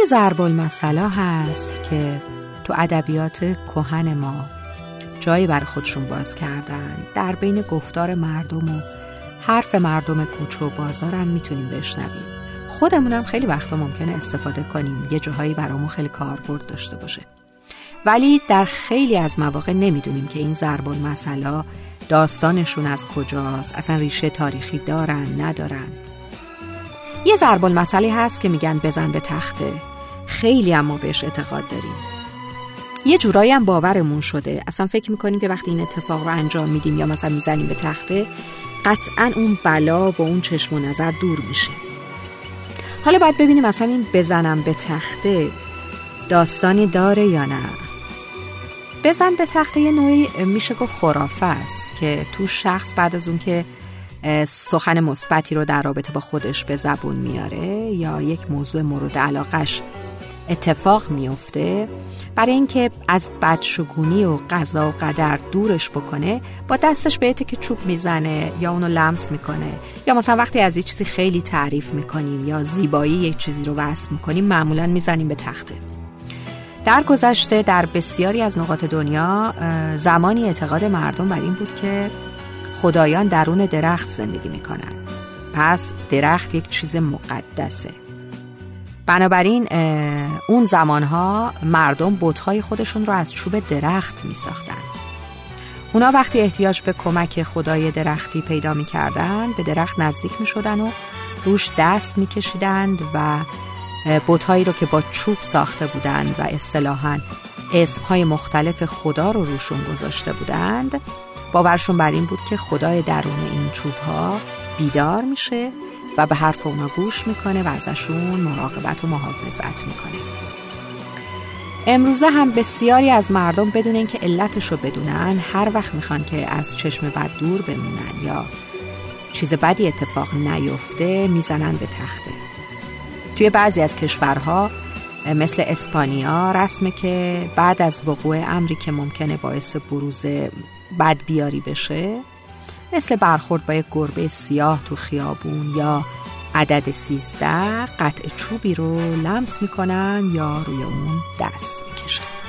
یه ضرب المثلا هست که تو ادبیات کهن ما جایی بر خودشون باز کردن. در بین گفتار مردم و حرف مردم کوچه و بازار هم می‌تونیم بشنویم. خودمونم خیلی وقتا ممکنه استفاده کنیم. یه جاهایی برامون خیلی کاربرد داشته باشه. ولی در خیلی از مواقع نمی‌دونیم که این ضرب المثلا داستانشون از کجاست. اصلا ریشه تاریخی دارن ندارن. یه ضرب المثلی هست که میگن بزن به تخته. خیلی هم ما بهش اعتقاد داریم. یه جورایی هم باورمون شده. اصلا فکر می‌کنیم که وقتی این اتفاق رو انجام میدیم یا مثلا می‌زنیم به تخته قطعا اون بلا و اون چشم و نظر دور میشه. حالا باید ببینیم اصلا این بزنم به تخته داستانی داره یا نه. بزن به تخته یه نوعی میشه گفت خرافه است که تو شخص بعد از اون که سخن مثبتی رو در رابطه با خودش به زبون میاره یا یک موضوع مورد علاقش اتفاق میفته برای اینکه از بدشگونی و قضا و قدر دورش بکنه با دستش به که چوب می‌زنه یا اونو لمس می‌کنه. یا مثلا وقتی از یه چیزی خیلی تعریف می‌کنیم یا زیبایی یک چیزی رو وصف می‌کنیم معمولا می‌زنیم به تخته. در گذشته در بسیاری از نقاط دنیا زمانی اعتقاد مردم بر این بود که خدایان درون درخت زندگی می‌کنن پس درخت یک چیز مقدسه بنابراین اون زمانها مردم بتهای خودشون رو از چوب درخت می ساختن. اونا وقتی احتیاج به کمک خدای درختی پیدا می کردن به درخت نزدیک می شدن و روش دست می کشیدند و بتهایی رو که با چوب ساخته بودند و اصطلاحا اسمهای مختلف خدا رو روشون گذاشته بودند باورشون بر این بود که خدای درون این چوب ها بیدار میشه و به حرف اونا گوش می‌کنه و ازشون مراقبت و محافظت می‌کنه. امروزه هم بسیاری از مردم بدون اینکه علتش رو بدونن هر وقت می‌خوان که از چشم بد دور بمونن یا چیز بدی اتفاق نیفته می‌زنن به تخته. توی بعضی از کشورها مثل اسپانیا رسمه که بعد از وقوع امری که ممکنه باعث بروز بد بیاری بشه؟ مثل برخورد با یک گربه سیاه تو خیابون یا عدد سیزده قطع چوبی رو لمس می‌کنن یا روی اون دست می‌کشن.